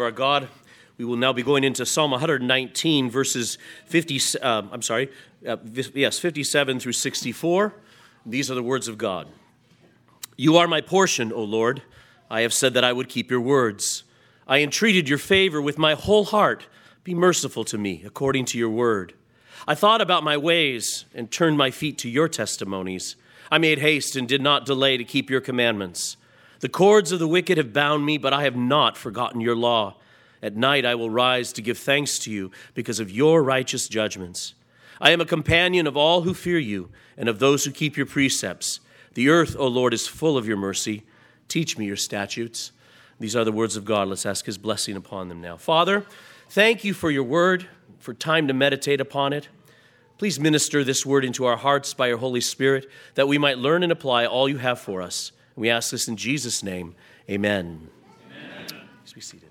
Our God, we will now be going into Psalm 119, verses 50, uh, I'm sorry, uh, yes, 57 through 64. These are the words of God. You are my portion, O Lord. I have said that I would keep your words. I entreated your favor with my whole heart. Be merciful to me according to your word. I thought about my ways and turned my feet to your testimonies. I made haste and did not delay to keep your commandments. The cords of the wicked have bound me, but I have not forgotten your law. At night I will rise to give thanks to you because of your righteous judgments. I am a companion of all who fear you and of those who keep your precepts. The earth, O Lord, is full of your mercy. Teach me your statutes. These are the words of God. Let's ask his blessing upon them now. Father, thank you for your word, for time to meditate upon it. Please minister this word into our hearts by your Holy Spirit that we might learn and apply all you have for us. We ask this in Jesus' name. Amen. Amen. Please be seated.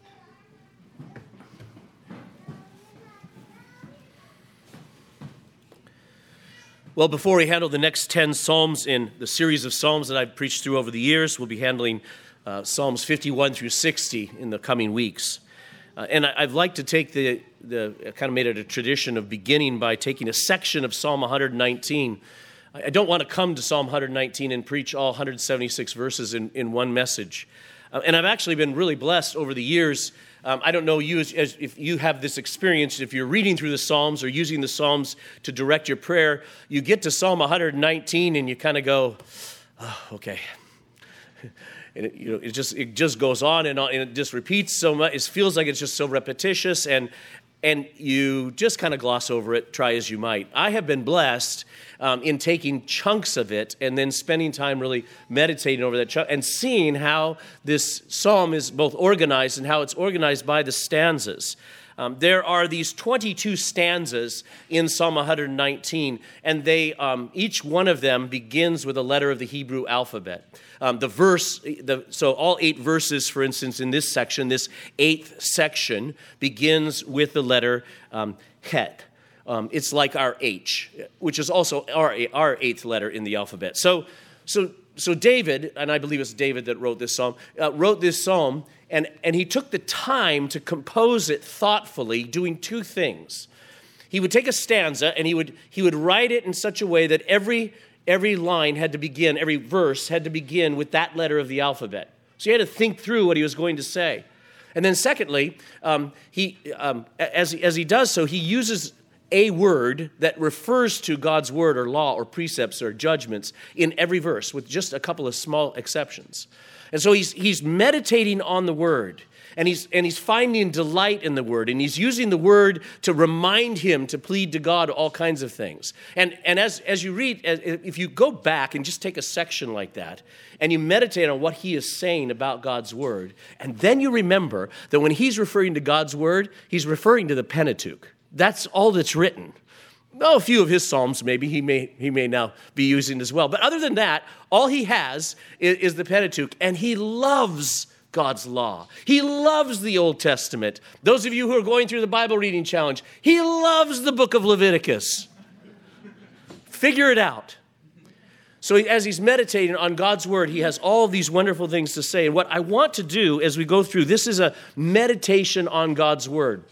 Well, before we handle the next 10 Psalms in the series of Psalms that I've preached through over the years, we'll be handling uh, Psalms 51 through 60 in the coming weeks. Uh, and I, would like to take the, the, kind of made it a tradition of beginning by taking a section of Psalm 119 I don't want to come to Psalm 119 and preach all 176 verses in, in one message. Uh, and I've actually been really blessed over the years. Um, I don't know you as, as, if you have this experience. If you're reading through the Psalms or using the Psalms to direct your prayer, you get to Psalm 119 and you kind of go, oh, okay. And it, you know, it just it just goes on and on, and it just repeats so much. It feels like it's just so repetitious, and and you just kind of gloss over it, try as you might. I have been blessed um, in taking chunks of it and then spending time really meditating over that chunk and seeing how this psalm is both organized and how it's organized by the stanzas. Um, there are these 22 stanzas in Psalm 119, and they, um, each one of them begins with a letter of the Hebrew alphabet. Um, the verse, the, so all eight verses, for instance, in this section, this eighth section, begins with the letter um, Het. Um, it's like our H, which is also our, our eighth letter in the alphabet. So, so, so David, and I believe it's David that wrote this psalm, uh, wrote this psalm, and, and he took the time to compose it thoughtfully, doing two things. He would take a stanza and he would, he would write it in such a way that every, every line had to begin, every verse had to begin with that letter of the alphabet. So he had to think through what he was going to say. And then, secondly, um, he, um, as, as he does so, he uses a word that refers to God's word or law or precepts or judgments in every verse, with just a couple of small exceptions. And so he's, he's meditating on the word. And he's, and he's finding delight in the word, and he's using the word to remind him to plead to God all kinds of things. And, and as, as you read, if you go back and just take a section like that, and you meditate on what he is saying about God's word, and then you remember that when he's referring to God's word, he's referring to the Pentateuch. That's all that's written. Oh, a few of his psalms maybe he may he may now be using as well. But other than that, all he has is, is the Pentateuch, and he loves God's law. He loves the Old Testament. Those of you who are going through the Bible reading challenge, he loves the book of Leviticus. Figure it out. So, as he's meditating on God's word, he has all these wonderful things to say. And what I want to do as we go through this is a meditation on God's word.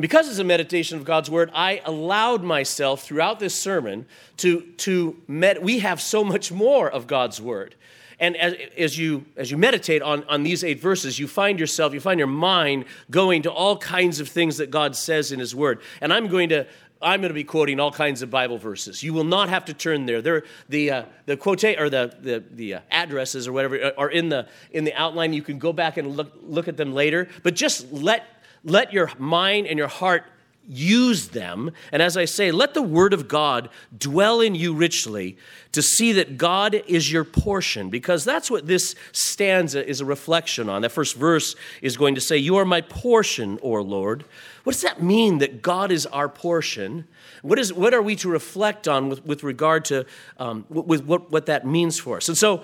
And because it's a meditation of God's word, I allowed myself throughout this sermon to, to med- we have so much more of God's word. And as, as, you, as you meditate on, on these eight verses, you find yourself, you find your mind going to all kinds of things that God says in His Word. And I'm going to I'm going to be quoting all kinds of Bible verses. You will not have to turn there. There, the uh, the quote or the the, the uh, addresses or whatever are in the in the outline. You can go back and look look at them later. But just let let your mind and your heart use them. And as I say, let the word of God dwell in you richly to see that God is your portion, because that's what this stanza is a reflection on. That first verse is going to say, You are my portion, O Lord. What does that mean that God is our portion? What, is, what are we to reflect on with, with regard to um, with what, what that means for us? And so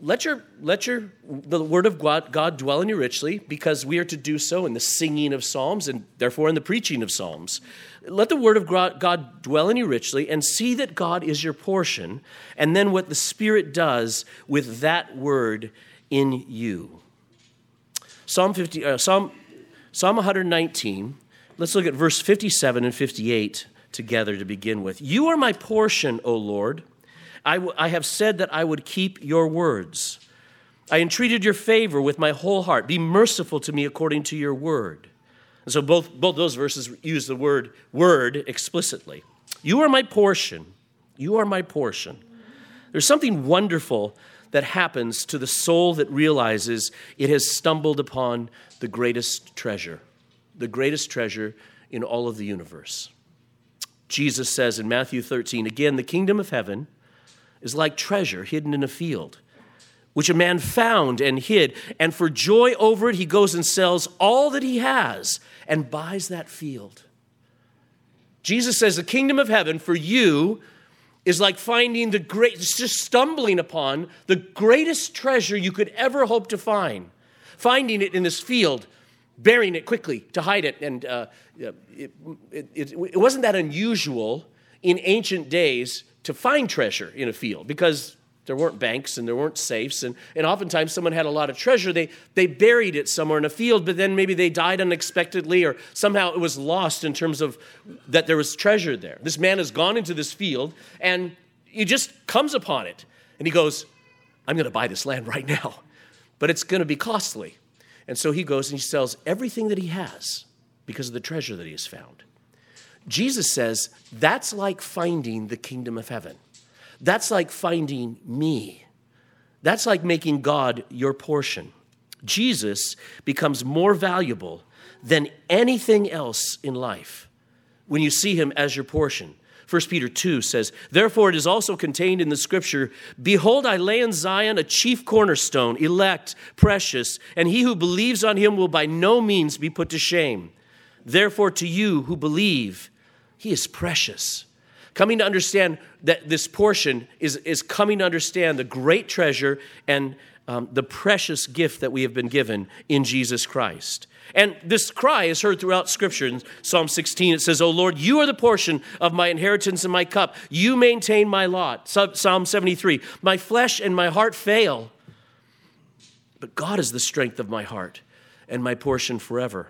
let your let your the word of God, dwell in you richly because we are to do so in the singing of psalms and therefore in the preaching of psalms let the word of god dwell in you richly and see that god is your portion and then what the spirit does with that word in you Psalm, 50, uh, Psalm, Psalm 119, let's look at verse 57 and 58 together to begin with. You are my portion, O Lord. I, w- I have said that I would keep your words. I entreated your favor with my whole heart. Be merciful to me according to your word. And so both, both those verses use the word word explicitly. You are my portion. You are my portion. There's something wonderful that happens to the soul that realizes it has stumbled upon the greatest treasure, the greatest treasure in all of the universe. Jesus says in Matthew 13, again, the kingdom of heaven is like treasure hidden in a field, which a man found and hid. And for joy over it, he goes and sells all that he has and buys that field. Jesus says the kingdom of heaven for you is like finding the great, it's just stumbling upon the greatest treasure you could ever hope to find. Finding it in this field, burying it quickly to hide it. And uh, it, it, it wasn't that unusual in ancient days to find treasure in a field because there weren't banks and there weren't safes. And, and oftentimes, someone had a lot of treasure. They, they buried it somewhere in a field, but then maybe they died unexpectedly or somehow it was lost in terms of that there was treasure there. This man has gone into this field and he just comes upon it. And he goes, I'm going to buy this land right now, but it's going to be costly. And so he goes and he sells everything that he has because of the treasure that he has found. Jesus says that's like finding the kingdom of heaven. That's like finding me. That's like making God your portion. Jesus becomes more valuable than anything else in life when you see him as your portion. 1 Peter 2 says, Therefore it is also contained in the scripture Behold, I lay in Zion a chief cornerstone, elect, precious, and he who believes on him will by no means be put to shame. Therefore, to you who believe, he is precious coming to understand that this portion is, is coming to understand the great treasure and um, the precious gift that we have been given in Jesus Christ. And this cry is heard throughout Scripture. In Psalm 16, it says, O Lord, you are the portion of my inheritance and my cup. You maintain my lot. Psalm 73, my flesh and my heart fail, but God is the strength of my heart and my portion forever.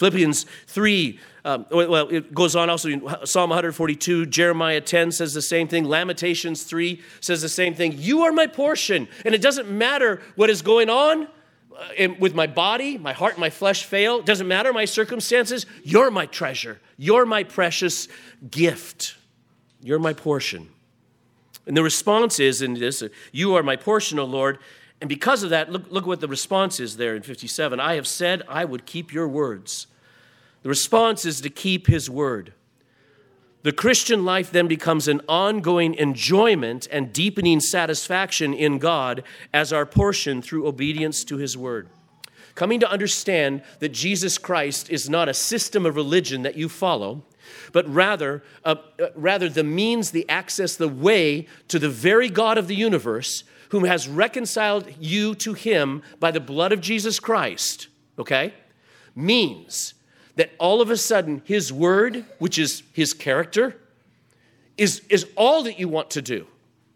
Philippians 3, um, well, it goes on also in Psalm 142. Jeremiah 10 says the same thing. Lamentations 3 says the same thing. You are my portion. And it doesn't matter what is going on uh, with my body, my heart, my flesh fail. It doesn't matter my circumstances. You're my treasure. You're my precious gift. You're my portion. And the response is in this You are my portion, O Lord. And because of that, look, look what the response is there in 57. I have said I would keep your words. The response is to keep his word. The Christian life then becomes an ongoing enjoyment and deepening satisfaction in God as our portion through obedience to his word. Coming to understand that Jesus Christ is not a system of religion that you follow, but rather, uh, uh, rather the means, the access, the way to the very God of the universe, whom has reconciled you to him by the blood of Jesus Christ, okay, means that all of a sudden his word, which is his character, is, is all that you want to do.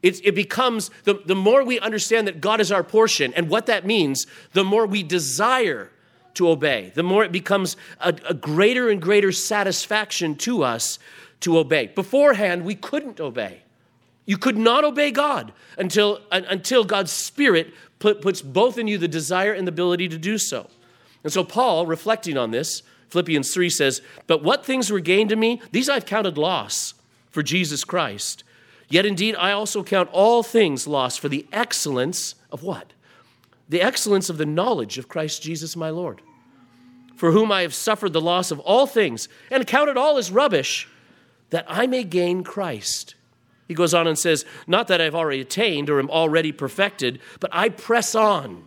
It, it becomes, the, the more we understand that God is our portion and what that means, the more we desire to obey, the more it becomes a, a greater and greater satisfaction to us to obey. Beforehand, we couldn't obey. You could not obey God until, until God's Spirit put, puts both in you the desire and the ability to do so. And so, Paul, reflecting on this, Philippians 3 says, But what things were gained to me, these I've counted loss for Jesus Christ. Yet indeed, I also count all things lost for the excellence of what? The excellence of the knowledge of Christ Jesus my Lord, for whom I have suffered the loss of all things, and count it all as rubbish, that I may gain Christ. He goes on and says, Not that I've already attained or am already perfected, but I press on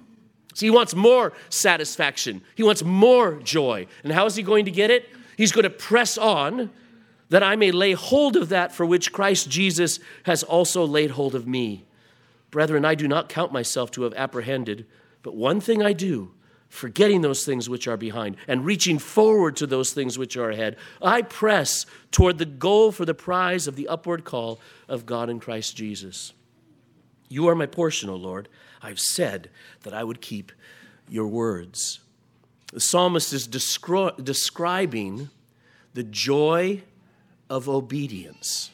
He wants more satisfaction. He wants more joy. And how is he going to get it? He's going to press on that I may lay hold of that for which Christ Jesus has also laid hold of me. Brethren, I do not count myself to have apprehended, but one thing I do, forgetting those things which are behind and reaching forward to those things which are ahead, I press toward the goal for the prize of the upward call of God in Christ Jesus. You are my portion, O Lord. I've said that I would keep your words. The psalmist is descri- describing the joy of obedience.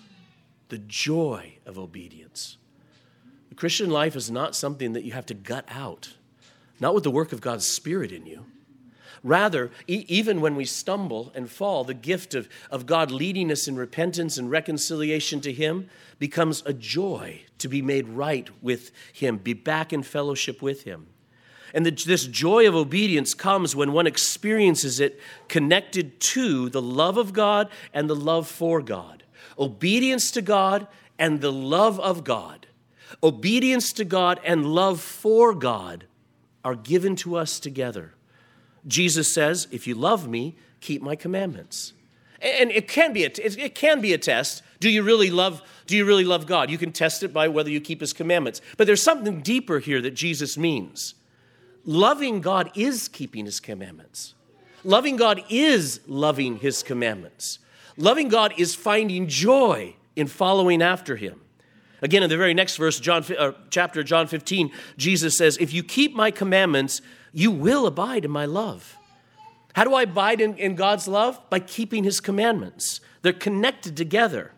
The joy of obedience. The Christian life is not something that you have to gut out, not with the work of God's Spirit in you. Rather, e- even when we stumble and fall, the gift of, of God leading us in repentance and reconciliation to Him becomes a joy to be made right with Him, be back in fellowship with Him. And the, this joy of obedience comes when one experiences it connected to the love of God and the love for God. Obedience to God and the love of God. Obedience to God and love for God are given to us together. Jesus says, If you love me, keep my commandments. And it can be a, it can be a test. Do you really love do you really love God? You can test it by whether you keep his commandments. But there's something deeper here that Jesus means. Loving God is keeping his commandments. Loving God is loving his commandments. Loving God is finding joy in following after him. Again, in the very next verse, John, uh, chapter John 15, Jesus says, If you keep my commandments, you will abide in my love. How do I abide in, in God's love? By keeping his commandments. They're connected together.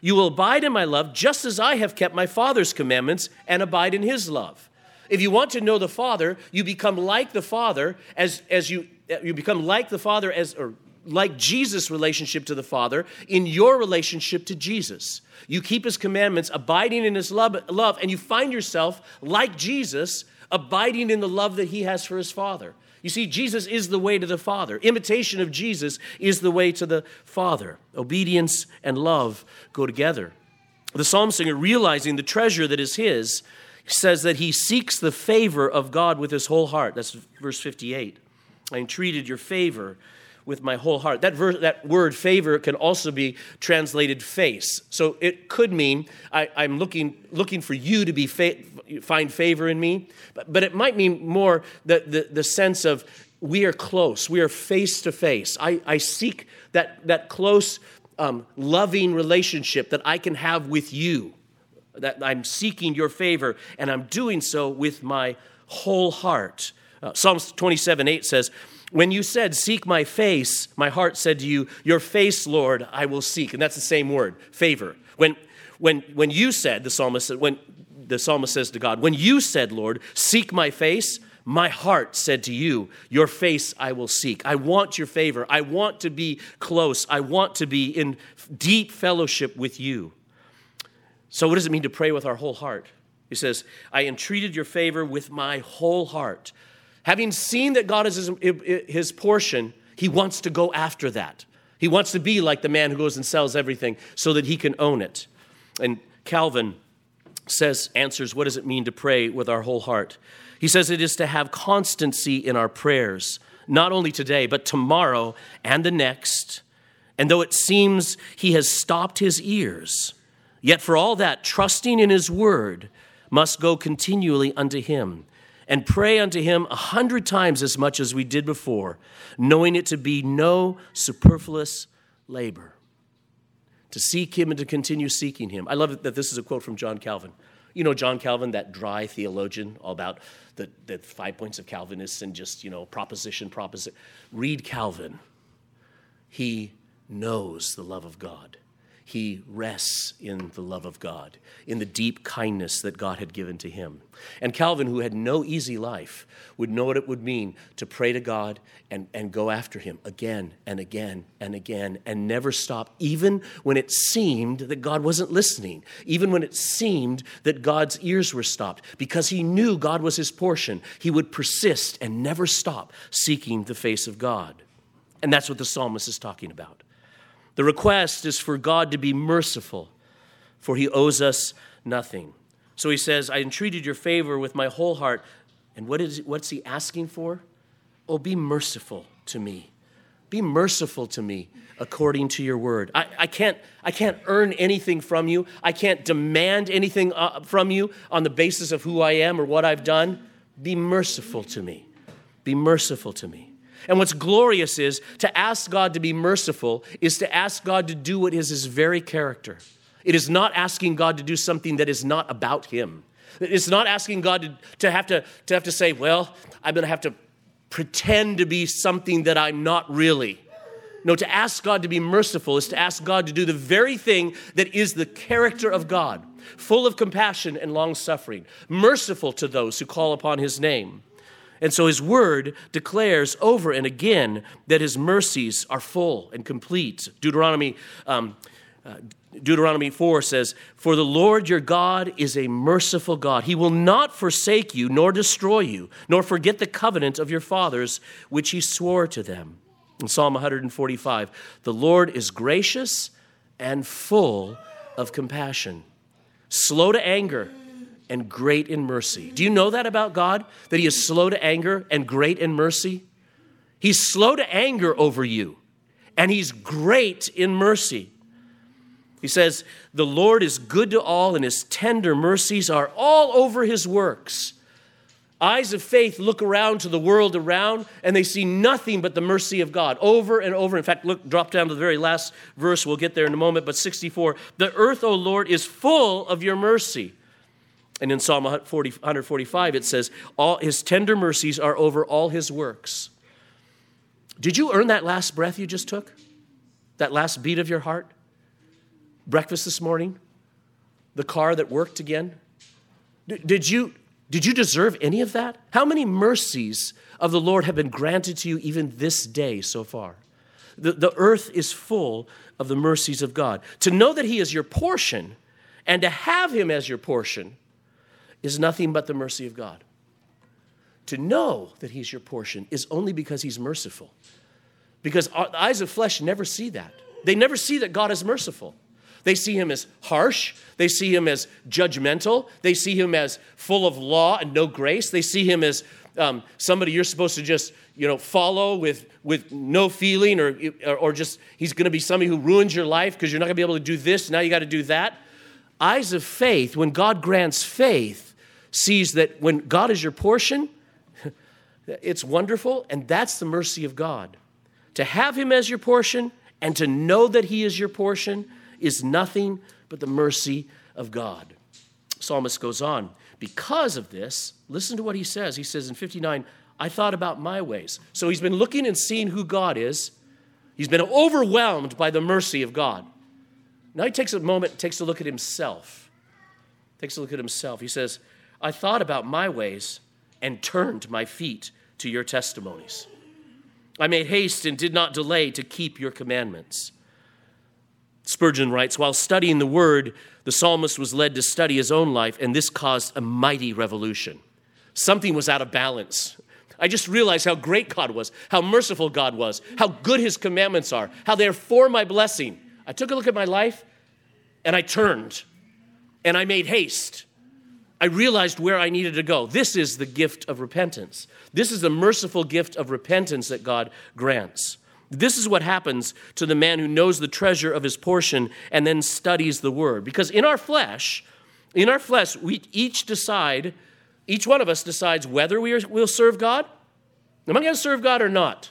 You will abide in my love just as I have kept my Father's commandments and abide in his love. If you want to know the Father, you become like the Father as, as you, you become like the Father as, or like Jesus' relationship to the Father in your relationship to Jesus. You keep his commandments, abiding in his love, love and you find yourself like Jesus abiding in the love that he has for his Father. You see, Jesus is the way to the Father. Imitation of Jesus is the way to the Father. Obedience and love go together. The psalm singer, realizing the treasure that is his, says that he seeks the favor of God with his whole heart. That's verse 58. I entreated your favor with my whole heart. That, verse, that word favor can also be translated face. So it could mean I, am looking, looking for you to be fa- find favor in me, but, but it might mean more the, the, the sense of we are close, we are face to face. I, I seek that, that close, um, loving relationship that I can have with you. That I'm seeking your favor, and I'm doing so with my whole heart. Uh, Psalms 27 8 says, when you said, Seek my face, my heart said to you, Your face, Lord, I will seek. And that's the same word, favor. When, when, when you said, the psalmist when the psalmist says to God, When you said, Lord, seek my face, my heart said to you, Your face I will seek. I want your favor. I want to be close. I want to be in deep fellowship with you. So, what does it mean to pray with our whole heart? He says, I entreated your favor with my whole heart. Having seen that God is his, his portion, he wants to go after that. He wants to be like the man who goes and sells everything so that he can own it. And Calvin says, answers, what does it mean to pray with our whole heart? He says it is to have constancy in our prayers, not only today, but tomorrow and the next. And though it seems he has stopped his ears, yet for all that, trusting in his word must go continually unto him and pray unto him a hundred times as much as we did before, knowing it to be no superfluous labor. To seek him and to continue seeking him. I love that this is a quote from John Calvin. You know, John Calvin, that dry theologian, all about the, the five points of Calvinists and just, you know, proposition, proposition. Read Calvin. He knows the love of God he rests in the love of God, in the deep kindness that God had given to him. And Calvin, who had no easy life, would know what it would mean to pray to God and, and go after him again and again and again and never stop, even when it seemed that God wasn't listening, even when it seemed that God's ears were stopped. Because he knew God was his portion, he would persist and never stop seeking the face of God. And that's what the psalmist is talking about. The request is for God to be merciful, for he owes us nothing. So he says, I entreated your favor with my whole heart. And what is, what's he asking for? Oh, be merciful to me. Be merciful to me according to your word. I, I, can't, I can't earn anything from you. I can't demand anything uh, from you on the basis of who I am or what I've done. Be merciful to me. Be merciful to me. And what's glorious is to ask God to be merciful is to ask God to do what is his very character. It is not asking God to do something that is not about him. It's not asking God to, to, have, to, to have to say, well, I'm going to have to pretend to be something that I'm not really. No, to ask God to be merciful is to ask God to do the very thing that is the character of God, full of compassion and long suffering, merciful to those who call upon his name. And so his word declares over and again that his mercies are full and complete. Deuteronomy um, uh, Deuteronomy 4 says, For the Lord your God is a merciful God. He will not forsake you, nor destroy you, nor forget the covenant of your fathers, which he swore to them. In Psalm 145, the Lord is gracious and full of compassion, slow to anger, and great in mercy. Do you know that about God? That he is slow to anger and great in mercy? He's slow to anger over you, and he's great in mercy. He says, The Lord is good to all, and his tender mercies are all over his works. Eyes of faith look around to the world around and they see nothing but the mercy of God over and over. In fact, look, drop down to the very last verse. We'll get there in a moment. But 64 The earth, O Lord, is full of your mercy. And in Psalm 145, it says, all His tender mercies are over all his works. Did you earn that last breath you just took? That last beat of your heart? breakfast this morning? The car that worked again? Did you, did you deserve any of that? How many mercies of the Lord have been granted to you even this day so far? The, the earth is full of the mercies of God. To know that He is your portion and to have Him as your portion is nothing but the mercy of God. To know that He's your portion is only because He's merciful. Because the eyes of flesh never see that. They never see that God is merciful. They see him as harsh. They see him as judgmental. They see him as full of law and no grace. They see him as um, somebody you're supposed to just you know follow with with no feeling or or just he's going to be somebody who ruins your life because you're not going to be able to do this now you got to do that eyes of faith when god grants faith sees that when god is your portion it's wonderful and that's the mercy of god to have him as your portion and to know that he is your portion is nothing but the mercy of God. Psalmist goes on, because of this, listen to what he says. He says in 59, I thought about my ways. So he's been looking and seeing who God is. He's been overwhelmed by the mercy of God. Now he takes a moment, takes a look at himself. Takes a look at himself. He says, I thought about my ways and turned my feet to your testimonies. I made haste and did not delay to keep your commandments. Spurgeon writes While studying the word, the psalmist was led to study his own life, and this caused a mighty revolution. Something was out of balance. I just realized how great God was, how merciful God was, how good his commandments are, how they're for my blessing. I took a look at my life and I turned and I made haste. I realized where I needed to go. This is the gift of repentance. This is the merciful gift of repentance that God grants. This is what happens to the man who knows the treasure of his portion and then studies the word. Because in our flesh, in our flesh, we each decide, each one of us decides whether we will serve God. Am I going to serve God or not?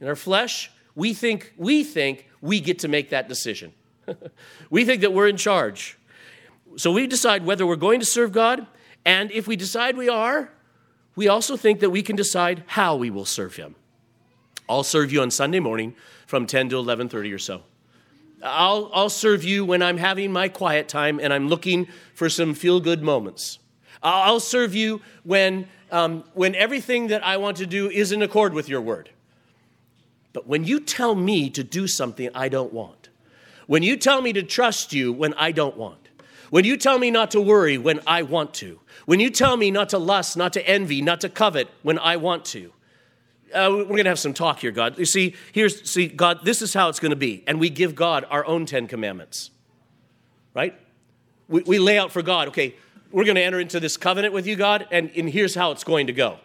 In our flesh, we think we think we get to make that decision. we think that we're in charge. So we decide whether we're going to serve God, and if we decide we are, we also think that we can decide how we will serve him. I'll serve you on Sunday morning from 10 to 11:30 or so. I'll, I'll serve you when I'm having my quiet time and I'm looking for some feel-good moments. I'll serve you when, um, when everything that I want to do is in accord with your word. But when you tell me to do something I don't want, when you tell me to trust you when I don't want, when you tell me not to worry when I want to, when you tell me not to lust, not to envy, not to covet when I want to, uh, we're going to have some talk here, God. You see, here's, see, God, this is how it's going to be. And we give God our own Ten Commandments, right? We, we lay out for God, okay, we're going to enter into this covenant with you, God, and, and here's how it's going to go.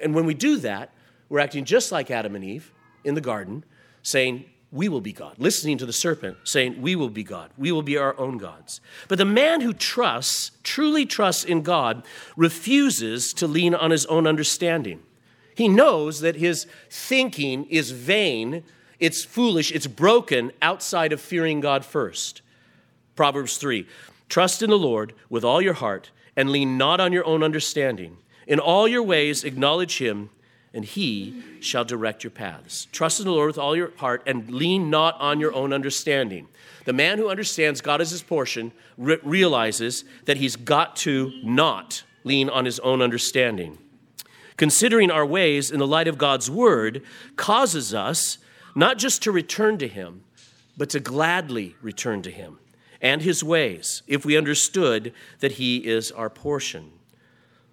And when we do that, we're acting just like Adam and Eve in the garden, saying, we will be God. Listening to the serpent, saying, We will be God. We will be our own gods. But the man who trusts, truly trusts in God, refuses to lean on his own understanding. He knows that his thinking is vain, it's foolish, it's broken outside of fearing God first. Proverbs 3 Trust in the Lord with all your heart and lean not on your own understanding. In all your ways, acknowledge him, and he shall direct your paths. Trust in the Lord with all your heart and lean not on your own understanding. The man who understands God as his portion re- realizes that he's got to not lean on his own understanding. Considering our ways in the light of God's word causes us not just to return to him, but to gladly return to him and his ways if we understood that he is our portion.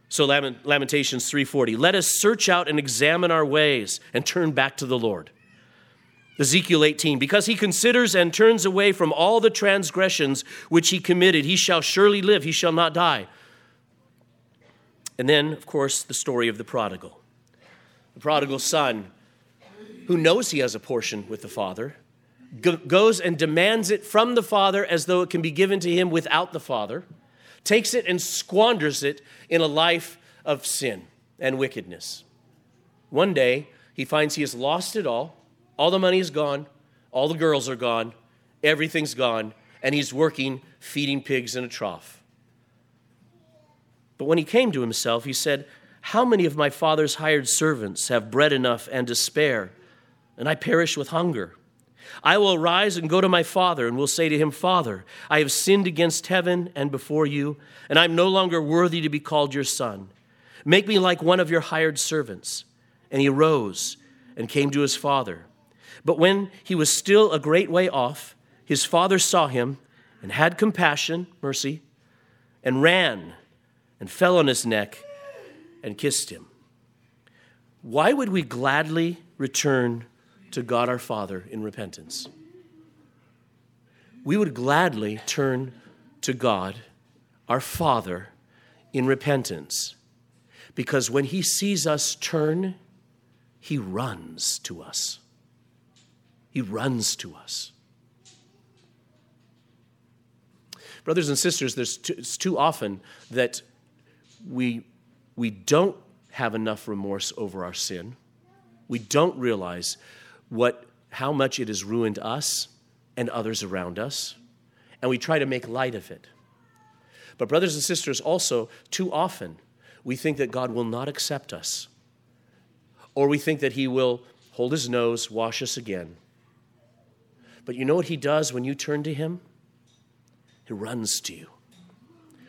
So Lamentations 3:40 Let us search out and examine our ways and turn back to the Lord. Ezekiel 18 Because he considers and turns away from all the transgressions which he committed he shall surely live he shall not die. And then of course the story of the prodigal. The prodigal son who knows he has a portion with the father goes and demands it from the Father as though it can be given to him without the Father, takes it and squanders it in a life of sin and wickedness. One day, he finds he has lost it all. All the money is gone, all the girls are gone, everything's gone, and he's working feeding pigs in a trough. But when he came to himself, he said, How many of my father's hired servants have bread enough and to spare, and I perish with hunger? I will arise and go to my father, and will say to him, Father, I have sinned against heaven and before you, and I am no longer worthy to be called your son. Make me like one of your hired servants. And he rose and came to his father. But when he was still a great way off, his father saw him and had compassion, mercy, and ran and fell on his neck and kissed him. Why would we gladly return to God our Father in repentance. We would gladly turn to God our Father in repentance because when He sees us turn, He runs to us. He runs to us. Brothers and sisters, there's too, it's too often that we, we don't have enough remorse over our sin. We don't realize what, how much it has ruined us and others around us, and we try to make light of it. But, brothers and sisters, also, too often, we think that God will not accept us, or we think that He will hold His nose, wash us again. But you know what He does when you turn to Him? He runs to you.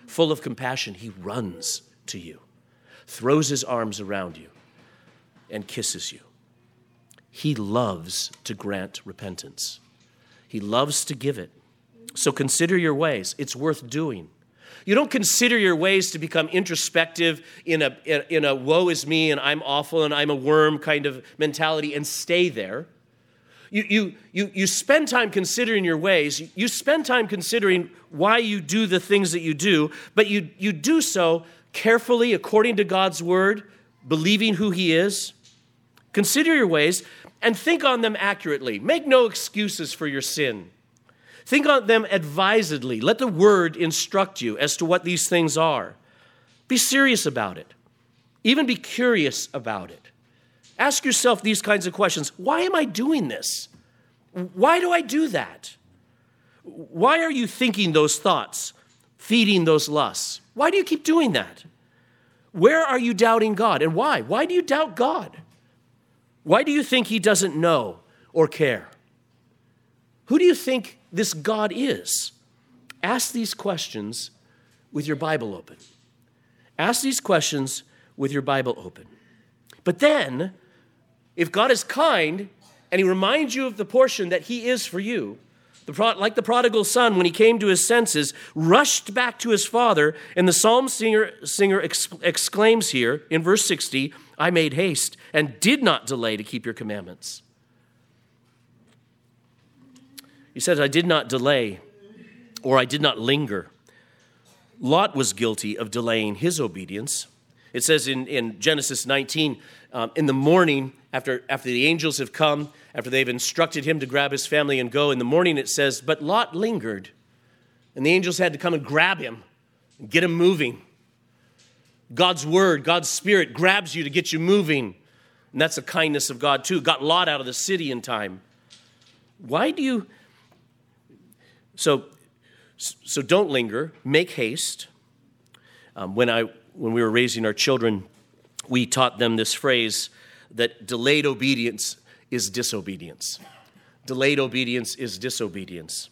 Full of compassion, He runs to you, throws His arms around you, and kisses you. He loves to grant repentance, He loves to give it. So consider your ways. It's worth doing. You don't consider your ways to become introspective in a, in a woe is me and I'm awful and I'm a worm kind of mentality and stay there. You, you, you, you spend time considering your ways. You spend time considering why you do the things that you do, but you, you do so carefully according to God's word, believing who He is. Consider your ways, and think on them accurately. Make no excuses for your sin. Think on them advisedly. Let the word instruct you as to what these things are. Be serious about it. Even be curious about it. Ask yourself these kinds of questions Why am I doing this? Why do I do that? Why are you thinking those thoughts, feeding those lusts? Why do you keep doing that? Where are you doubting God? And why? Why do you doubt God? Why do you think he doesn't know or care? Who do you think this God is? Ask these questions with your Bible open. Ask these questions with your Bible open. But then, if God is kind and he reminds you of the portion that he is for you, the like the prodigal son, when he came to his senses, rushed back to his father, and the psalm singer, singer ex- exclaims here in verse 60 I made haste and did not delay to keep your commandments. He says, I did not delay or I did not linger. Lot was guilty of delaying his obedience. It says in, in Genesis 19, um, in the morning, after, after the angels have come, after they've instructed him to grab his family and go, in the morning it says, But Lot lingered. And the angels had to come and grab him and get him moving. God's word, God's spirit grabs you to get you moving. And that's the kindness of God, too. Got Lot out of the city in time. Why do you. So, So don't linger, make haste. Um, when, I, when we were raising our children, we taught them this phrase that delayed obedience is disobedience. Delayed obedience is disobedience.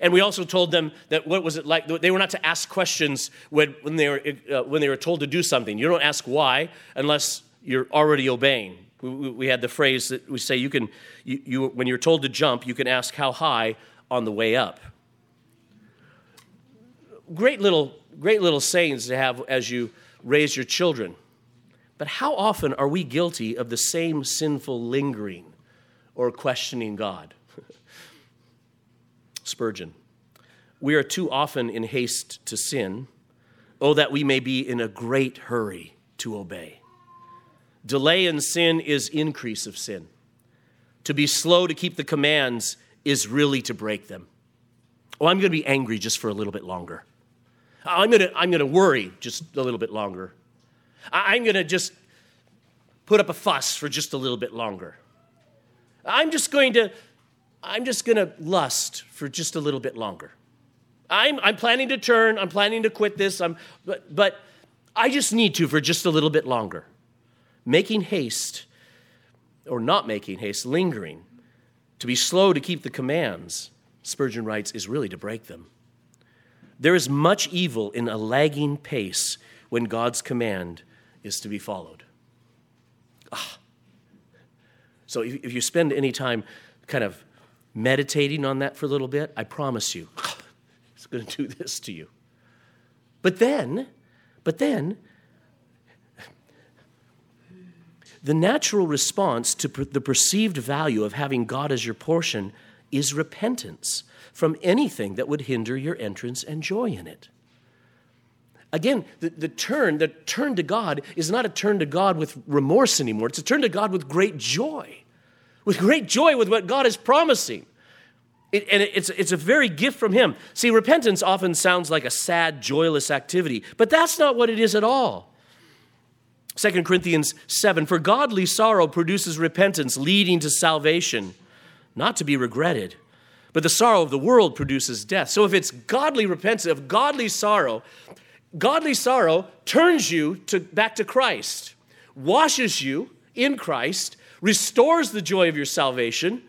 And we also told them that what was it like? They were not to ask questions when, when, they, were, uh, when they were told to do something. You don't ask why unless you're already obeying. We, we had the phrase that we say you can, you, you, when you're told to jump, you can ask how high on the way up. Great little, great little sayings to have as you raise your children. But how often are we guilty of the same sinful lingering or questioning God? Spurgeon. We are too often in haste to sin. Oh, that we may be in a great hurry to obey. Delay in sin is increase of sin. To be slow to keep the commands is really to break them. Oh, I'm going to be angry just for a little bit longer. I'm going to, I'm going to worry just a little bit longer. I'm going to just put up a fuss for just a little bit longer. I'm just going to I'm just going to lust for just a little bit longer. I'm, I'm planning to turn, I'm planning to quit this, I'm, but, but I just need to for just a little bit longer. Making haste, or not making haste, lingering, to be slow to keep the commands, Spurgeon writes, is really to break them. There is much evil in a lagging pace when God's command is to be followed. Ah. So if, you spend any time kind of meditating on that for a little bit, I promise you, it's going to do this to you. But then, but then, the natural response to the perceived value of having God as your portion is repentance from anything that would hinder your entrance and joy in it. Again, the, the turn, the turn to God is not a turn to God with remorse anymore. It's a turn to God with great joy with great joy with what God is promising. It, and it's, it's a very gift from Him. See, repentance often sounds like a sad, joyless activity, but that's not what it is at all. 2 Corinthians 7 For godly sorrow produces repentance, leading to salvation, not to be regretted. But the sorrow of the world produces death. So if it's godly repentance, if godly sorrow, godly sorrow turns you to, back to Christ, washes you in Christ, restores the joy of your salvation,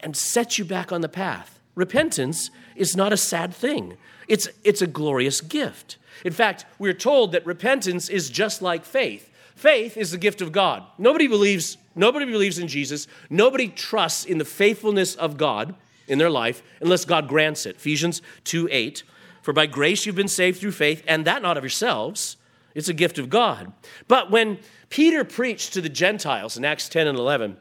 and sets you back on the path. Repentance is not a sad thing, it's, it's a glorious gift. In fact, we're told that repentance is just like faith. Faith is the gift of God. Nobody believes, nobody believes in Jesus. Nobody trusts in the faithfulness of God in their life unless God grants it. Ephesians 2 8. For by grace you've been saved through faith, and that not of yourselves. It's a gift of God. But when Peter preached to the Gentiles in Acts 10 and 11,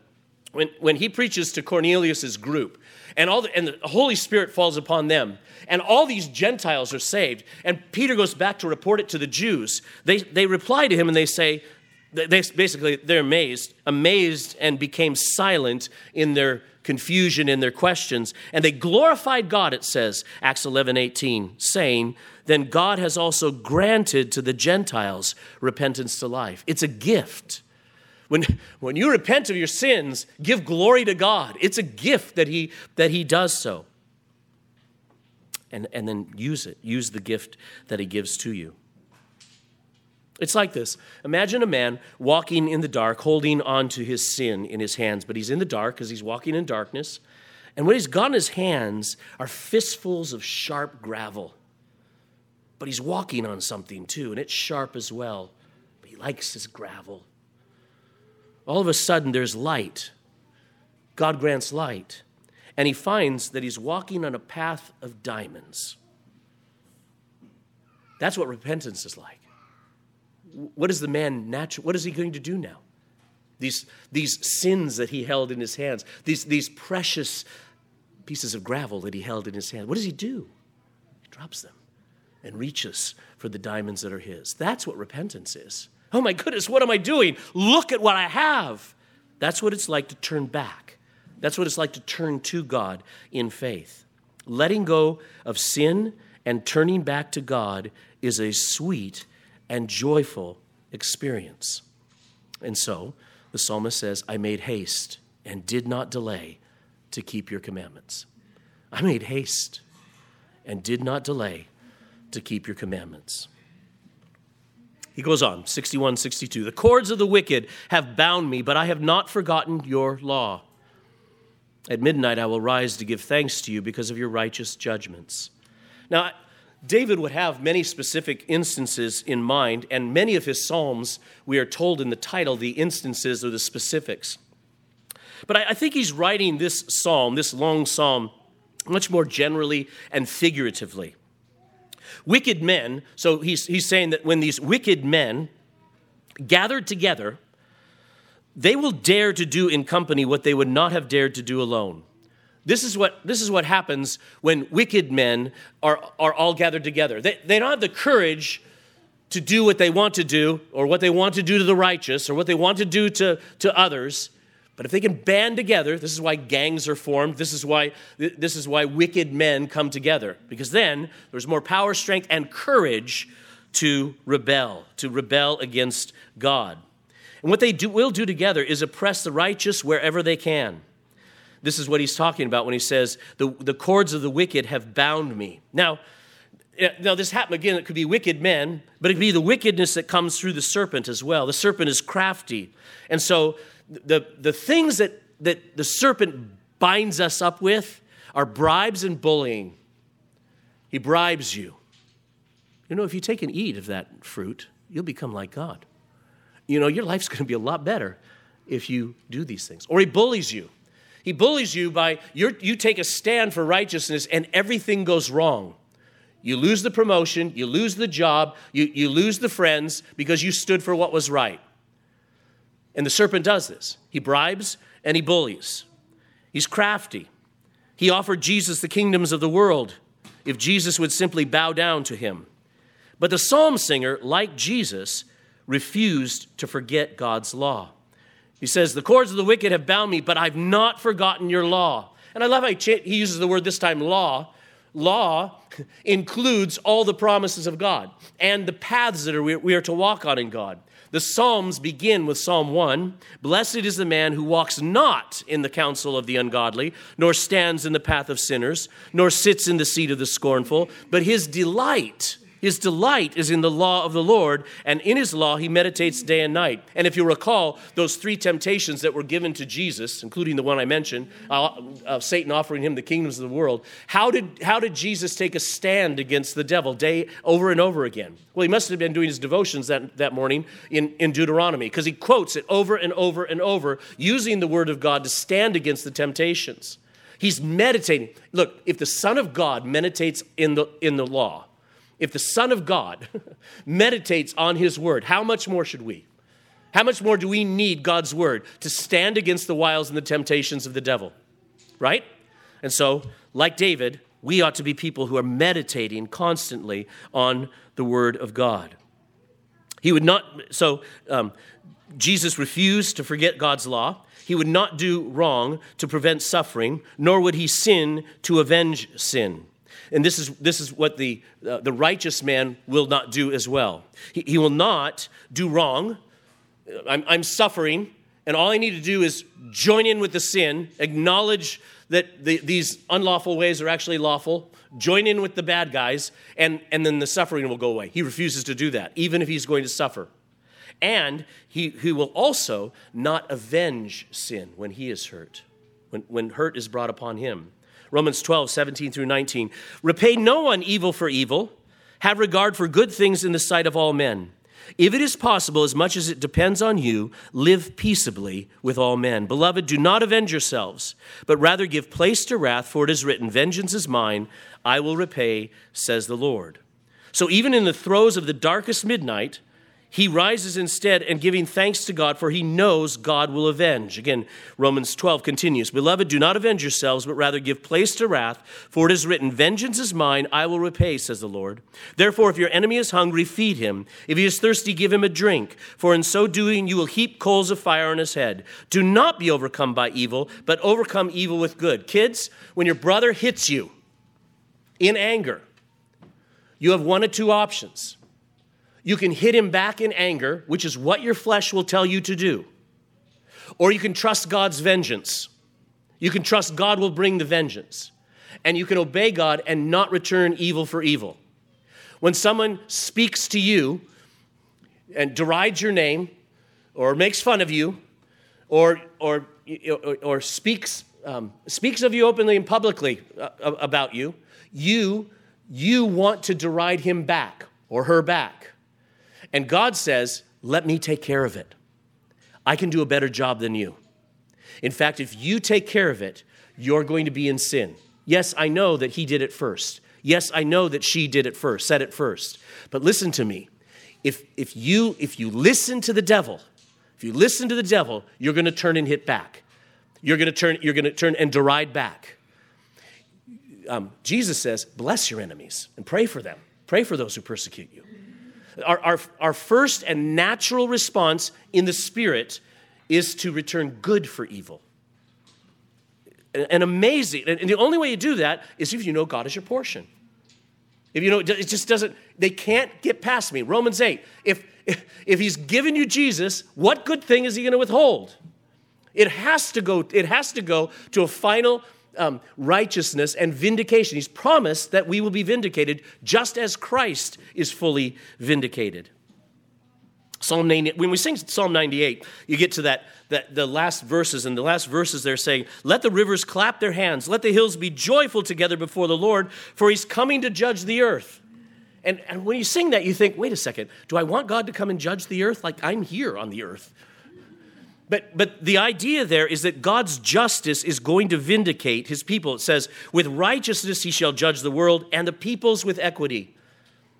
when, when he preaches to Cornelius's group, and, all the, and the Holy Spirit falls upon them, and all these Gentiles are saved, and Peter goes back to report it to the Jews, they, they reply to him and they say, they, basically, they're amazed, amazed and became silent in their confusion in their questions. And they glorified God, it says, Acts 11 18, saying, Then God has also granted to the Gentiles repentance to life. It's a gift. When, when you repent of your sins, give glory to God. It's a gift that He, that he does so. And, and then use it. Use the gift that He gives to you. It's like this Imagine a man walking in the dark, holding on to his sin in his hands, but he's in the dark because he's walking in darkness. And what he's got in his hands are fistfuls of sharp gravel. But he's walking on something too, and it's sharp as well. But he likes his gravel. All of a sudden, there's light. God grants light. And he finds that he's walking on a path of diamonds. That's what repentance is like what is the man natural? What is he going to do now? These, these sins that he held in his hands, these, these precious pieces of gravel that he held in his hand, what does he do? He drops them and reaches for the diamonds that are his. That's what repentance is. Oh my goodness, what am I doing? Look at what I have. That's what it's like to turn back. That's what it's like to turn to God in faith. Letting go of sin and turning back to God is a sweet and joyful experience. And so the psalmist says, I made haste and did not delay to keep your commandments. I made haste and did not delay to keep your commandments. He goes on, 61, 62. The cords of the wicked have bound me, but I have not forgotten your law. At midnight I will rise to give thanks to you because of your righteous judgments. Now, David would have many specific instances in mind, and many of his Psalms, we are told in the title, the instances or the specifics. But I, think he's writing this psalm, this long psalm, much more generally and figuratively. Wicked men, so he's, he's saying that when these wicked men gathered together, they will dare to do in company what they would not have dared to do alone. This is what, this is what happens when wicked men are, are all gathered together. They, they don't have the courage to do what they want to do, or what they want to do to the righteous, or what they want to do to, to others. But if they can band together, this is why gangs are formed. This is why, this is why wicked men come together. Because then there's more power, strength, and courage to rebel, to rebel against God. And what they do, will do together is oppress the righteous wherever they can. This is what he's talking about when he says, The, the cords of the wicked have bound me. Now, eh, now, this happened again, it could be wicked men, but it could be the wickedness that comes through the serpent as well. The serpent is crafty. And so the, the things that, that the serpent binds us up with are bribes and bullying. He bribes you. You know, if you take and eat of that fruit, you'll become like God. You know, your life's going to be a lot better if you do these things. Or he bullies you. He bullies you by you take a stand for righteousness and everything goes wrong. You lose the promotion, you lose the job, you, you lose the friends because you stood for what was right. And the serpent does this. He bribes and he bullies. He's crafty. He offered Jesus the kingdoms of the world if Jesus would simply bow down to him. But the psalm singer, like Jesus, refused to forget God's law. He says, The cords of the wicked have bound me, but I've not forgotten your law. And I love how he uses the word this time, law. Law includes all the promises of God and the paths that we are to walk on in God. The Psalms begin with Psalm 1 Blessed is the man who walks not in the counsel of the ungodly, nor stands in the path of sinners, nor sits in the seat of the scornful, but his delight his delight is in the law of the Lord, and in his law he meditates day and night. And if you recall, those three temptations that were given to Jesus, including the one I mentioned, uh, uh, Satan offering him the kingdoms of the world, how did, how did Jesus take a stand against the devil day over and over again? Well, he must have been doing his devotions that, that morning in, in Deuteronomy, because he quotes it over and over and over, using the word of God to stand against the temptations. He's meditating. Look, if the Son of God meditates in the, in the law, if the Son of God meditates on his word, how much more should we? How much more do we need God's word to stand against the wiles and the temptations of the devil? Right? And so, like David, we ought to be people who are meditating constantly on the word of God. He would not, so um, Jesus refused to forget God's law. He would not do wrong to prevent suffering, nor would he sin to avenge sin. And this is, this is what the, uh, the righteous man will not do as well. He, he will not do wrong. I'm, I'm suffering, and all I need to do is join in with the sin, acknowledge that the, these unlawful ways are actually lawful, join in with the bad guys, and, and then the suffering will go away. He refuses to do that, even if he's going to suffer. And he, he will also not avenge sin when he is hurt, when, when hurt is brought upon him. Romans 12, 17 through 19. Repay no one evil for evil. Have regard for good things in the sight of all men. If it is possible, as much as it depends on you, live peaceably with all men. Beloved, do not avenge yourselves, but rather give place to wrath, for it is written, Vengeance is mine, I will repay, says the Lord. So even in the throes of the darkest midnight, he rises instead and giving thanks to God, for he knows God will avenge. Again, Romans 12 continues Beloved, do not avenge yourselves, but rather give place to wrath, for it is written, Vengeance is mine, I will repay, says the Lord. Therefore, if your enemy is hungry, feed him. If he is thirsty, give him a drink, for in so doing you will heap coals of fire on his head. Do not be overcome by evil, but overcome evil with good. Kids, when your brother hits you in anger, you have one of two options you can hit him back in anger, which is what your flesh will tell you to do. Or you can trust God's vengeance. You can trust God will bring the vengeance. and you can obey God and not return evil for evil. When someone speaks to you and derides your name or makes fun of you or, or, or, or speaks, um, speaks of you openly and publicly uh, about you, you, you want to deride him back or her back. And God says, Let me take care of it. I can do a better job than you. In fact, if you take care of it, you're going to be in sin. Yes, I know that he did it first. Yes, I know that she did it first, said it first. But listen to me. If, if, you, if you listen to the devil, if you listen to the devil, you're going to turn and hit back. You're going to turn, you're going to turn and deride back. Um, Jesus says, bless your enemies and pray for them. Pray for those who persecute you. Our, our, our first and natural response in the Spirit is to return good for evil. And amazing. And the only way you do that is if you know God is your portion. If you know, it just doesn't, they can't get past me. Romans 8. If, if, if he's given you Jesus, what good thing is he going to withhold? It has to go, it has to go to a final um, righteousness and vindication. He's promised that we will be vindicated just as Christ is fully vindicated. Psalm 90, when we sing Psalm 98, you get to that, that the last verses, and the last verses they're saying, Let the rivers clap their hands, let the hills be joyful together before the Lord, for he's coming to judge the earth. And, and when you sing that, you think, wait a second, do I want God to come and judge the earth? Like I'm here on the earth. But, but the idea there is that God's justice is going to vindicate his people. It says, with righteousness he shall judge the world and the peoples with equity.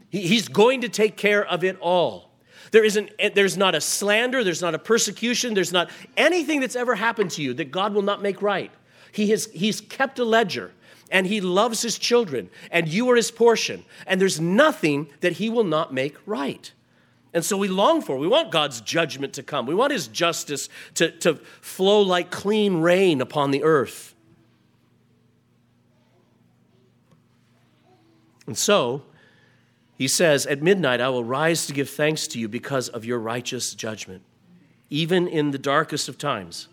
He, he's going to take care of it all. There isn't, eh, there's not a slander, there's not a persecution, there's not anything that's ever happened to you that God will not make right. He has, he's kept a ledger and he loves his children and you are his portion. And there's nothing that he will not make right. And so we long for, we want God's judgment to come. We want his justice to, to flow like clean rain upon the earth. And so, he says, At midnight I will rise to give thanks to you because of your righteous judgment. Even in the darkest of times,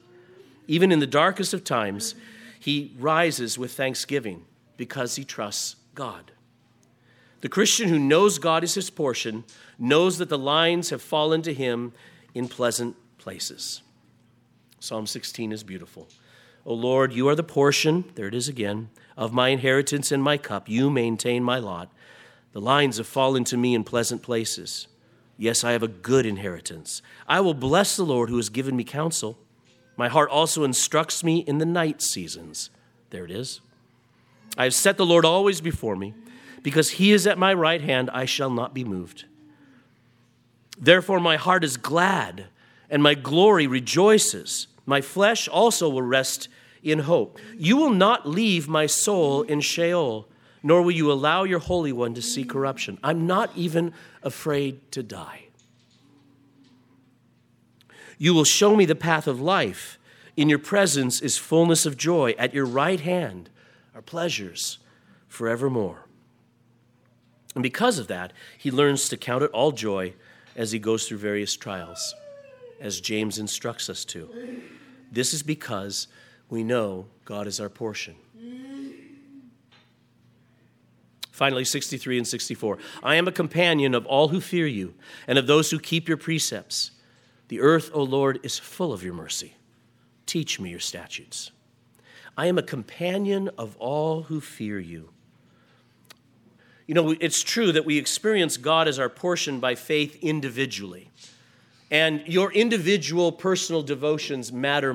even in the darkest of times, he rises with thanksgiving because he trusts God. The Christian who knows God is his portion knows that the lines have fallen to him in pleasant places. Psalm 16 is beautiful. O Lord, you are the portion, there it is again, of my inheritance and my cup. You maintain my lot. The lines have fallen to me in pleasant places. Yes, I have a good inheritance. I will bless the Lord who has given me counsel. My heart also instructs me in the night seasons. There it is. I have set the Lord always before me. Because he is at my right hand, I shall not be moved. Therefore, my heart is glad, and my glory rejoices. My flesh also will rest in hope. You will not leave my soul in Sheol nor will you allow your Holy One to see corruption. I'm not even afraid to die. You will show me the path of life. In your presence is fullness of joy. At your right hand are pleasures forevermore. And because of that, he learns to count it all joy as he goes through various trials, as James instructs us to. This is because we know God is our portion. Finally, 63 and 64. I am a companion of all who fear you and of those who keep your precepts. The earth, O Lord, is full of your mercy. Teach me your statutes. I am a companion of all who fear you. You know, it's true that we experience God as our portion by faith individually. And your individual personal devotions matter,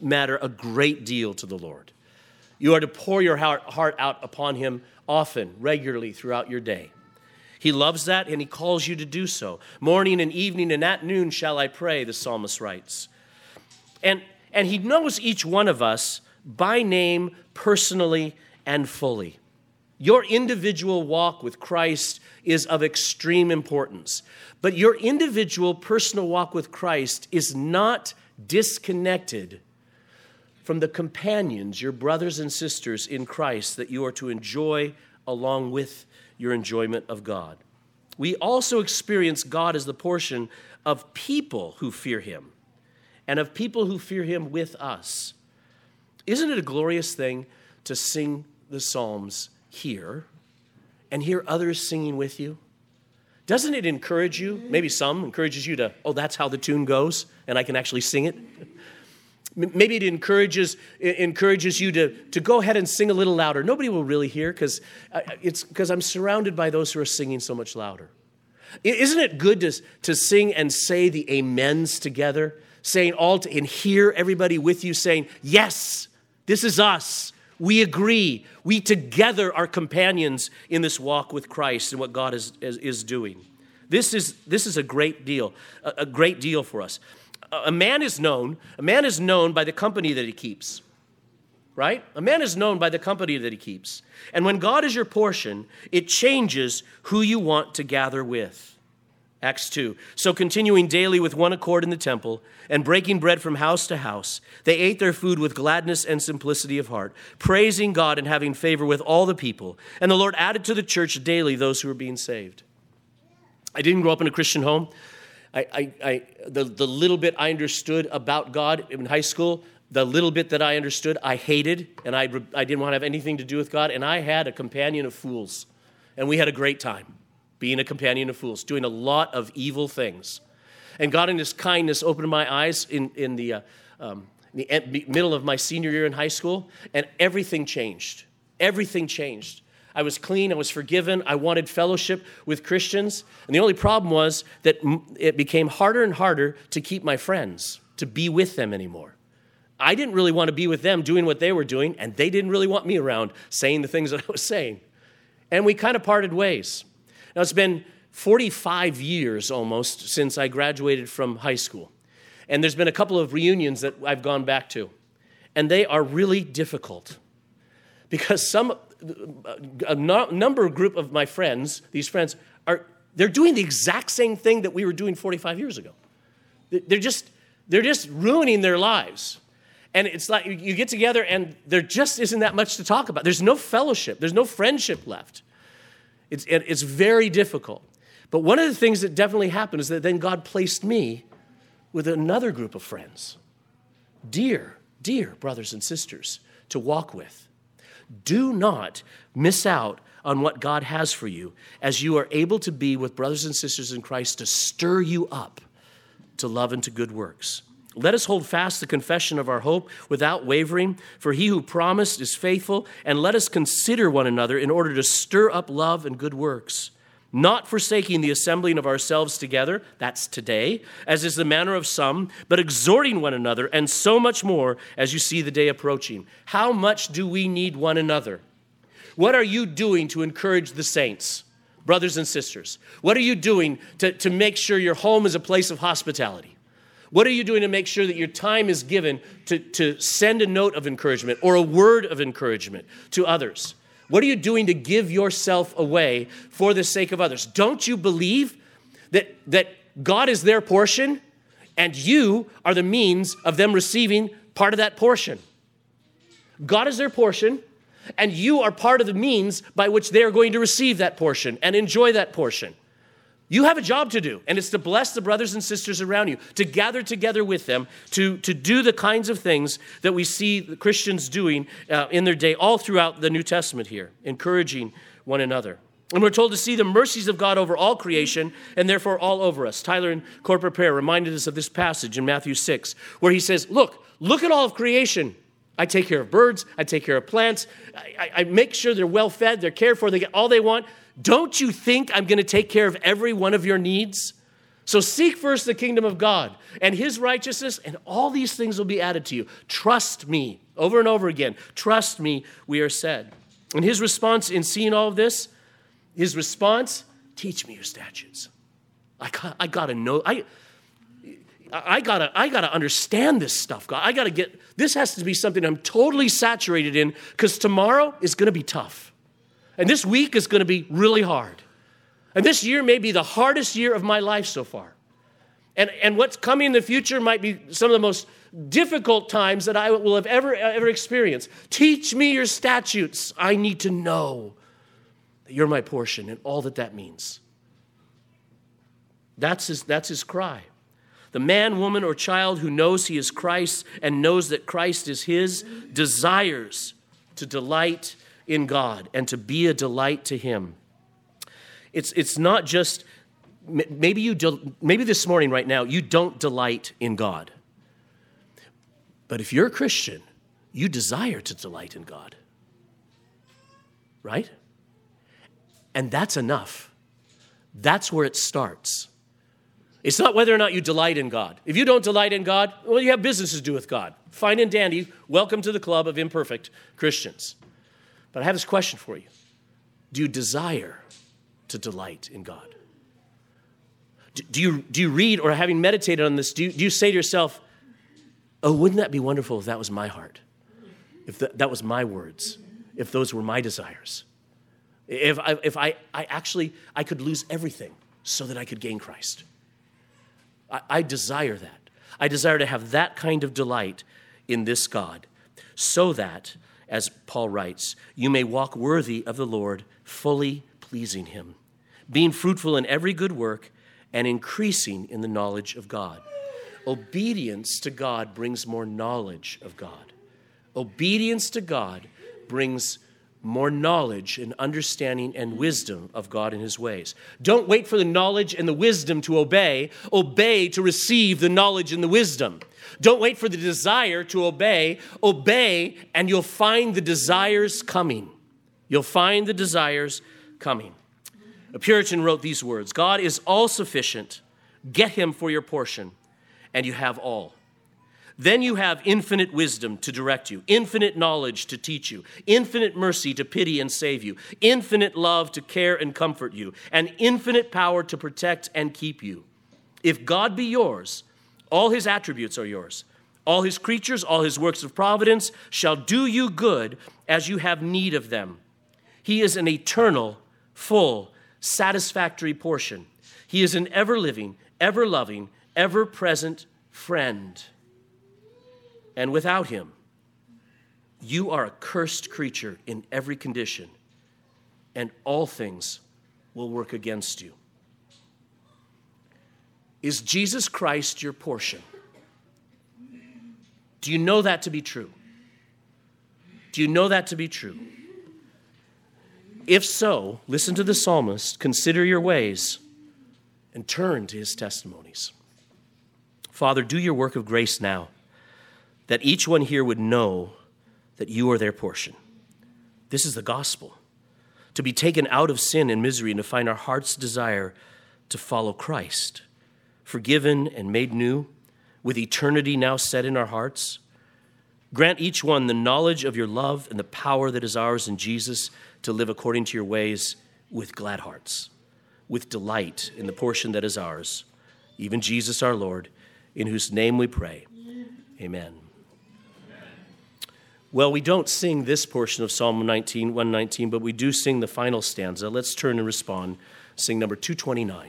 matter a great deal to the Lord. You are to pour your heart out upon Him often, regularly throughout your day. He loves that and he calls you to do so. Morning and evening and at noon shall I pray, the psalmist writes. And, and he knows each one of us by name, personally, and fully. Your individual walk with Christ is of extreme importance. But your individual personal walk with Christ is not disconnected from the companions, your brothers and sisters in Christ, that you are to enjoy along with your enjoyment of God. We also experience God as the portion of people who fear Him and of people who fear Him with us. Isn't it a glorious thing to sing the Psalms here and hear others singing with you? Doesn't it encourage you? Maybe some encourages you to, oh, that's how the tune goes, and I can actually sing it. Maybe it encourages, it encourages you to, to go ahead and sing a little louder. Nobody will really hear because it's because I'm surrounded by those who are singing so much louder. Isn't it good to, to sing and say the amens together? Saying all to, and hear everybody with you saying, Yes, this is us. We agree. We together are companions in this walk with Christ and what God is, is, is doing. This is, this is a great deal, a, a great deal for us. A, a man is known, a man is known by the company that he keeps. Right? A man is known by the company that he keeps. And when God is your portion, it changes who you want to gather with. Acts 2. So, continuing daily with one accord in the temple and breaking bread from house to house, they ate their food with gladness and simplicity of heart, praising God and having favor with all the people. And the Lord added to the church daily those who were being saved. I didn't grow up in a Christian home. I, I, I, the, the little bit I understood about God in high school, the little bit that I understood, I hated, and I, I didn't want to have anything to do with God. And I had a companion of fools, and we had a great time being a companion of fools, doing a lot of evil things. And God, in His kindness, opened my eyes in, in the, uh, um, the middle of my senior year in high school, and everything changed. Everything changed. I was clean, I was forgiven, I wanted fellowship with Christians. And the only problem was that it became harder and harder to keep my friends, to be with them anymore. I didn't really want to be with them doing what they were doing, and they didn't really want me around saying the things that I was saying. And we kind of parted ways. Now, it's been 45 years almost since I graduated from high school. And there's been a couple of reunions that I've gone back to. And they are really difficult because some a number group of my friends, these friends, are they're doing the exact same thing that we were doing 45 years ago. They're just they're just ruining their lives. And it's like you get together and there just isn't that much to talk about. There's no fellowship, there's no friendship left. It's, it's very difficult. But one of the things that definitely happened is that then God placed me with another group of friends, dear, dear brothers and sisters, to walk with. Do not miss out on what God has for you as you are able to be with brothers and sisters in Christ to stir you up to love and to good works. Let us hold fast the confession of our hope without wavering, for he who promised is faithful, and let us consider one another in order to stir up love and good works, not forsaking the assembling of ourselves together, that's today, as is the manner of some, but exhorting one another, and so much more as you see the day approaching. How much do we need one another? What are you doing to encourage the saints, brothers and sisters? What are you doing to, to make sure your home is a place of hospitality? What are you doing to make sure that your time is given to, to send a note of encouragement or a word of encouragement to others? What are you doing to give yourself away for the sake of others? Don't you believe that, that God is their portion and you are the means of them receiving part of that portion? God is their portion, and you are part of the means by which they are going to receive that portion and enjoy that portion. You have a job to do, and it's to bless the brothers and sisters around you, to gather together with them, to, to do the kinds of things that we see Christians doing uh, in their day, all throughout the New Testament here, encouraging one another. And we're told to see the mercies of God over all creation and therefore all over us. Tyler in corporate prayer reminded us of this passage in Matthew 6, where he says, Look, look at all of creation. I take care of birds, I take care of plants, I, I, I make sure they're well fed, they're cared for, they get all they want. Don't you think I'm going to take care of every one of your needs? So seek first the kingdom of God and his righteousness, and all these things will be added to you. Trust me. Over and over again. Trust me, we are said. And his response in seeing all of this, his response, teach me your statutes. I got, I gotta know. I, I gotta, I gotta understand this stuff, God. I gotta get, this has to be something I'm totally saturated in because tomorrow is gonna be tough. And this week is going to be really hard. And this year may be the hardest year of my life so far. And, and what's coming in the future might be some of the most difficult times that I will have ever, ever experienced. Teach me your statutes. I need to know that you're my portion and all that that means. That's his, that's his cry. The man, woman, or child who knows he is Christ and knows that Christ is his desires to delight in God and to be a delight to Him. It's, it's not just, maybe, you do, maybe this morning, right now, you don't delight in God. But if you're a Christian, you desire to delight in God. Right? And that's enough. That's where it starts. It's not whether or not you delight in God. If you don't delight in God, well, you have business to do with God. Fine and dandy. Welcome to the club of imperfect Christians. But I have this question for you Do you desire to delight in God? Do you, do you read or having meditated on this, do you, do you say to yourself, oh, wouldn't that be wonderful if that was my heart? If that, that was my words? If those were my desires? If, I, if I, I actually, I could lose everything so that I could gain Christ. I, I desire that. I desire to have that kind of delight in this God so that, as Paul writes, you may walk worthy of the Lord, fully pleasing him, being fruitful in every good work and increasing in the knowledge of God. Obedience to God brings more knowledge of God. Obedience to God brings more knowledge and understanding and wisdom of God and His ways. Don't wait for the knowledge and the wisdom to obey, obey to receive the knowledge and the wisdom. Don't wait for the desire to obey, obey, and you'll find the desires coming. You'll find the desires coming. A Puritan wrote these words God is all sufficient. Get him for your portion, and you have all. Then you have infinite wisdom to direct you, infinite knowledge to teach you, infinite mercy to pity and save you, infinite love to care and comfort you, and infinite power to protect and keep you. If God be yours, all his attributes are yours. All his creatures, all his works of providence shall do you good as you have need of them. He is an eternal, full, satisfactory portion. He is an ever living, ever loving, ever present friend. And without him, you are a cursed creature in every condition, and all things will work against you. Is Jesus Christ your portion? Do you know that to be true? Do you know that to be true? If so, listen to the psalmist, consider your ways, and turn to his testimonies. Father, do your work of grace now, that each one here would know that you are their portion. This is the gospel to be taken out of sin and misery and to find our heart's desire to follow Christ, forgiven and made new, with eternity now set in our hearts. Grant each one the knowledge of your love and the power that is ours in Jesus to live according to your ways with glad hearts, with delight in the portion that is ours, even Jesus our Lord, in whose name we pray. Amen. Well, we don't sing this portion of Psalm 19, 119, but we do sing the final stanza. Let's turn and respond. Sing number 229.